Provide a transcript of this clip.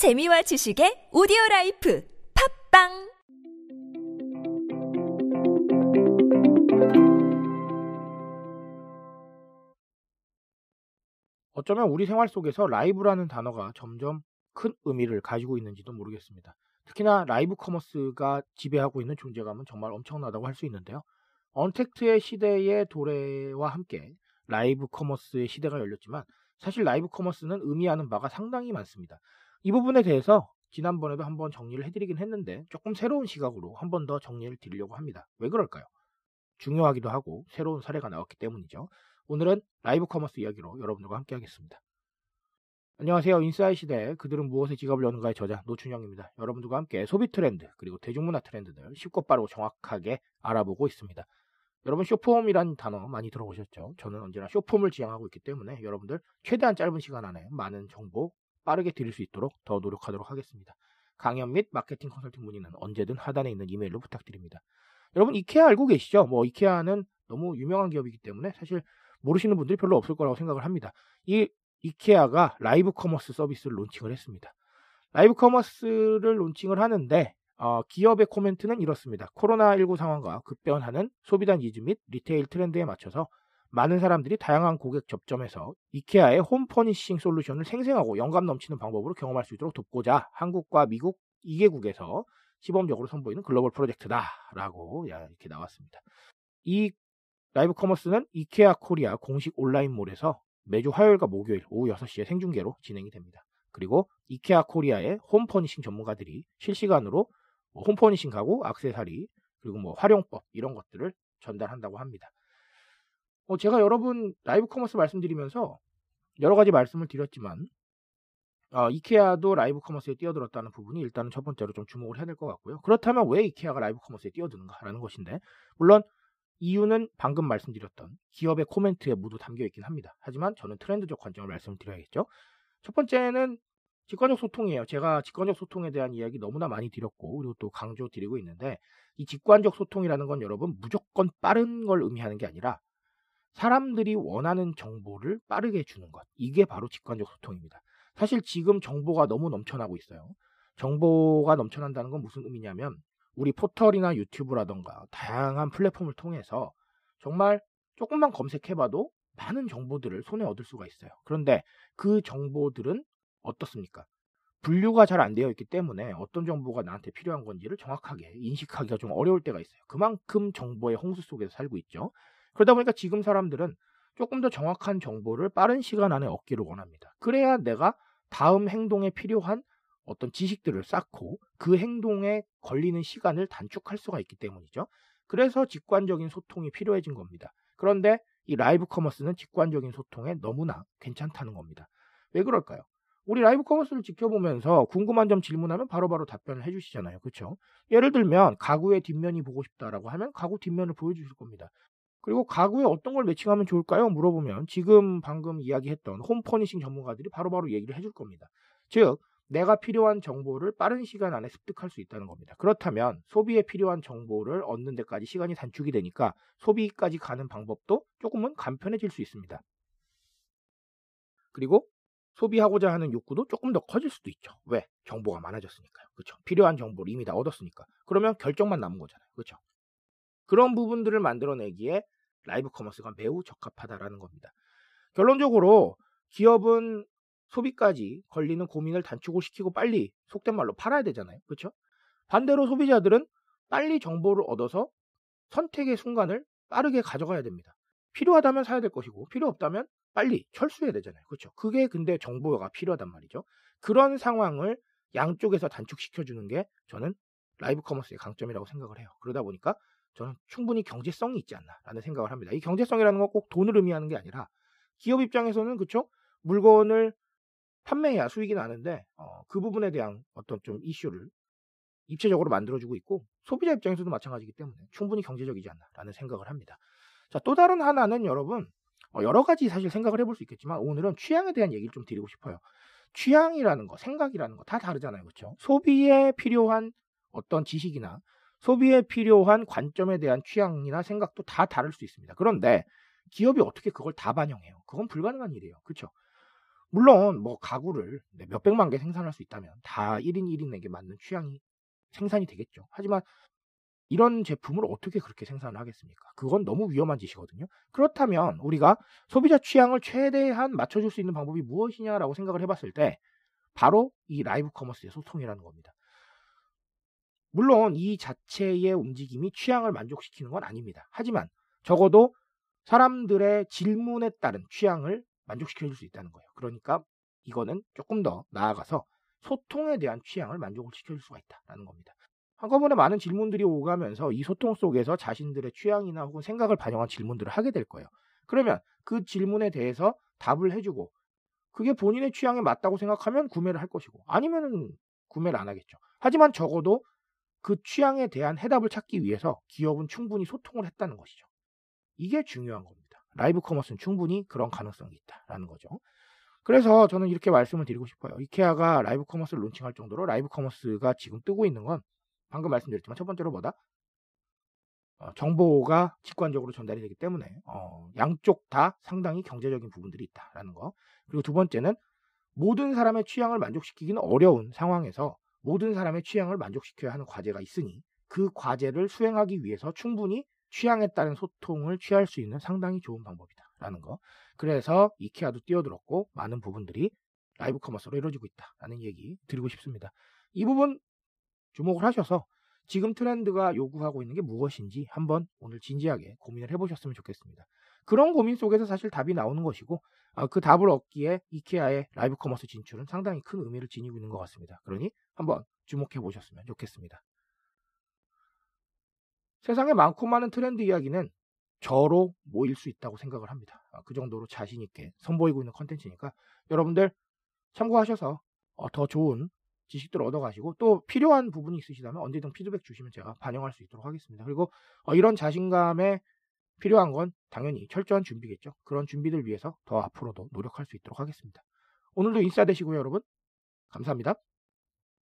재미와 지식의 오디오 라이프 팟빵 어쩌면 우리 생활 속에서 라이브라는 단어가 점점 큰 의미를 가지고 있는지도 모르겠습니다. 특히나 live commerce가 지배하고 있는 존재감은 정말 엄청나다고 할 수 있는데요. untact의 시대의 도래와 함께 live commerce의 시대가 열렸지만 사실 live commerce는 의미하는 바가 상당히 많습니다. 이 부분에 대해서 지난번에도 한번 정리를 해드리긴 했는데 조금 새로운 시각으로 한 번 더 정리를 드리려고 합니다. 왜 그럴까요? 중요하기도 하고 새로운 사례가 나왔기 때문이죠. 오늘은 live commerce 이야기로 여러분들과 함께 하겠습니다. 안녕하세요. 인싸의 시대 그들은 무엇에 지갑을 여는가의 저자 노준영입니다. 여러분들과 함께 소비 트렌드 그리고 대중문화 트렌드들 쉽고 빠르고 정확하게 알아보고 있습니다. 여러분 short-form이란 단어 많이 들어보셨죠? 저는 언제나 쇼폼을 지향하고 있기 때문에 여러분들 최대한 짧은 시간 안에 많은 정보 빠르게 드릴 수 있도록 더 노력하도록 하겠습니다. 강연 및 마케팅 컨설팅 문의는 언제든 하단에 있는 이메일로 부탁드립니다. 여러분 이케아 알고 계시죠? 뭐 이케아는 너무 유명한 기업이기 때문에 사실 모르시는 분들이 별로 없을 거라고 생각을 합니다. 이 이케아가 live commerce 서비스를 론칭을 했습니다. live commerce를 론칭을 하는데 어, 기업의 코멘트는 이렇습니다. 코로나19 상황과 급변하는 소비자 니즈 및 retail 트렌드에 맞춰서 많은 사람들이 다양한 고객 접점에서 이케아의 home furnishing solution을 생생하고 영감 넘치는 방법으로 경험할 수 있도록 돕고자 한국과 미국 2개국에서 시범적으로 선보이는 글로벌 프로젝트다라고 이렇게 나왔습니다. 이 live commerce는 이케아 코리아 공식 온라인몰에서 매주 화요일과 목요일 오후 6시에 생중계로 진행이 됩니다. 그리고 이케아 코리아의 home furnishing 전문가들이 실시간으로 뭐 home furnishing 가구, 악세사리, 그리고 뭐 활용법 이런 것들을 전달한다고 합니다. 어, 제가 여러분 live commerce 말씀드리면서 여러 가지 말씀을 드렸지만 어, 이케아도 live commerce에 뛰어들었다는 부분이 일단은 첫 번째로 좀 주목을 해야 될 것 같고요. 그렇다면 왜 이케아가 live commerce에 뛰어드는가라는 것인데 물론 이유는 방금 말씀드렸던 기업의 코멘트에 모두 담겨 있긴 합니다. 하지만 저는 트렌드적 관점을 말씀드려야겠죠. 첫 번째는 직관적 소통이에요. 제가 직관적 소통에 대한 이야기 너무나 많이 드렸고 그리고 또 강조 드리고 있는데 이 직관적 소통이라는 건 여러분 무조건 빠른 걸 의미하는 게 아니라 사람들이 원하는 정보를 빠르게 주는 것. 이게 바로 직관적 소통입니다. 사실 지금 정보가 너무 넘쳐나고 있어요. 정보가 넘쳐난다는 건 무슨 의미냐면 우리 포털이나 유튜브라던가 다양한 플랫폼을 통해서 정말 조금만 검색해봐도 많은 정보들을 손에 얻을 수가 있어요. 그런데 그 정보들은 어떻습니까? 분류가 잘 안 되어 있기 때문에 어떤 정보가 나한테 필요한 건지를 정확하게 인식하기가 좀 어려울 때가 있어요. 그만큼 정보의 홍수 속에서 살고 있죠. 그러다 보니까 지금 사람들은 조금 더 정확한 정보를 빠른 시간 안에 얻기를 원합니다. 그래야 내가 다음 행동에 필요한 어떤 지식들을 쌓고 그 행동에 걸리는 시간을 단축할 수가 있기 때문이죠. 그래서 직관적인 소통이 필요해진 겁니다. 그런데 이 라이브 커머스는 직관적인 소통에 너무나 괜찮다는 겁니다. 왜 그럴까요? 우리 live commerce를 지켜보면서 궁금한 점 질문하면 바로바로 바로 답변을 해주시잖아요. 그렇죠? 예를 들면 가구의 뒷면이 보고 싶다라고 하면 가구 뒷면을 보여주실 겁니다. 그리고 가구에 어떤 걸 matching하면 좋을까요? 물어보면 지금 방금 이야기했던 home furnishing 전문가들이 바로바로 바로 얘기를 해줄 겁니다. 즉 내가 필요한 정보를 빠른 시간 안에 습득할 수 있다는 겁니다. 그렇다면 소비에 필요한 정보를 얻는 데까지 시간이 단축이 되니까 소비까지 가는 방법도 조금은 간편해질 수 있습니다. 그리고 소비하고자 하는 욕구도 조금 더 커질 수도 있죠. 왜? 정보가 많아졌으니까요. 그렇죠? 필요한 정보를 이미 다 얻었으니까. 그러면 결정만 남은 거잖아요. 그렇죠? 그런 부분들을 만들어내기에 live commerce가 매우 적합하다라는 겁니다. 결론적으로 기업은 소비까지 걸리는 고민을 단축을 시키고 빨리 속된 말로 팔아야 되잖아요. 그렇죠? 반대로 소비자들은 빨리 정보를 얻어서 선택의 순간을 빠르게 가져가야 됩니다. 필요하다면 사야 될 것이고 필요 없다면 빨리 철수해야 되잖아요. 그렇죠? 그게 근데 정보가 필요하단 말이죠. 그런 상황을 양쪽에서 단축시켜 주는 게 저는 라이브 커머스의 강점이라고 생각을 해요. 그러다 보니까 저는 충분히 경제성이 있지 않나라는 생각을 합니다. 이 경제성이라는 건 꼭 돈을 의미하는 게 아니라 기업 입장에서는 그렇죠? 물건을 판매해야 수익이 나는데 어, 그 부분에 대한 어떤 좀 이슈를 입체적으로 만들어주고 있고 소비자 입장에서도 마찬가지이기 때문에 충분히 경제적이지 않나라는 생각을 합니다. 자, 또 다른 하나는 여러분 어, 여러 가지 사실 생각을 해볼 수 있겠지만 오늘은 취향에 대한 얘기를 좀 드리고 싶어요. 취향이라는 거, 생각이라는 거 다 다르잖아요. 그렇죠? 소비에 필요한 어떤 지식이나 소비에 필요한 관점에 대한 취향이나 생각도 다 다를 수 있습니다. 그런데 기업이 어떻게 그걸 다 반영해요? 그건 불가능한 일이에요. 그렇죠? 물론 뭐 가구를 네, 몇백만 개 생산할 수 있다면 다 1인 1인에게 맞는 취향이 생산이 되겠죠. 하지만 이런 제품을 어떻게 그렇게 생산을 하겠습니까? 그건 너무 위험한 짓이거든요. 그렇다면 우리가 소비자 취향을 최대한 맞춰줄 수 있는 방법이 무엇이냐라고 생각을 해봤을 때 바로 이 라이브 커머스의 소통이라는 겁니다. 물론 이 자체의 움직임이 취향을 만족시키는 건 아닙니다. 하지만 적어도 사람들의 질문에 따른 취향을 만족시켜 줄 수 있다는 거예요. 그러니까 이거는 조금 더 나아가서 소통에 대한 취향을 만족을 시켜줄 수가 있다라는 겁니다. 한꺼번에 많은 질문들이 오가면서 이 소통 속에서 자신들의 취향이나 혹은 생각을 반영한 질문들을 하게 될 거예요. 그러면 그 질문에 대해서 답을 해주고 그게 본인의 취향에 맞다고 생각하면 구매를 할 것이고 아니면은 구매를 안 하겠죠. 하지만 적어도 그 취향에 대한 해답을 찾기 위해서 기업은 충분히 소통을 했다는 것이죠. 이게 중요한 겁니다. 라이브 커머스는 충분히 그런 가능성이 있다라는 거죠. 그래서 저는 이렇게 말씀을 드리고 싶어요. 이케아가 live commerce를 론칭할 정도로 live commerce가 지금 뜨고 있는 건 방금 말씀드렸지만 첫 번째로 뭐다? 어, 정보가 직관적으로 전달이 되기 때문에 어, 양쪽 다 상당히 경제적인 부분들이 있다라는 거. 그리고 두 번째는 모든 사람의 취향을 만족시키기는 어려운 상황에서 모든 사람의 취향을 만족시켜야 하는 과제가 있으니 그 과제를 수행하기 위해서 충분히 취향에 따른 소통을 취할 수 있는 상당히 좋은 방법이다 라는 거. 그래서 이케아도 뛰어들었고 많은 부분들이 live commerce로 이루어지고 있다 라는 얘기 드리고 싶습니다. 이 부분 주목을 하셔서 지금 트렌드가 요구하고 있는 게 무엇인지 한번 오늘 진지하게 고민을 해보셨으면 좋겠습니다. 그런 고민 속에서 사실 답이 나오는 것이고 아, 그 답을 얻기에 이케아의 live commerce 진출은 상당히 큰 의미를 지니고 있는 것 같습니다. 그러니 한번 주목해 보셨으면 좋겠습니다. 세상에 많고 많은 트렌드 이야기는 저로 모일 수 있다고 생각을 합니다. 아, 그 정도로 자신 있게 선보이고 있는 컨텐츠니까 여러분들 참고하셔서 어, 더 좋은 지식들을 얻어가시고 또 필요한 부분이 있으시다면 언제든 피드백 주시면 제가 반영할 수 있도록 하겠습니다. 그리고 어, 이런 자신감에 필요한 건 당연히 철저한 준비겠죠. 그런 준비들 위해서 더 앞으로도 노력할 수 있도록 하겠습니다. 오늘도 인싸 되시고요, 여러분. 감사합니다.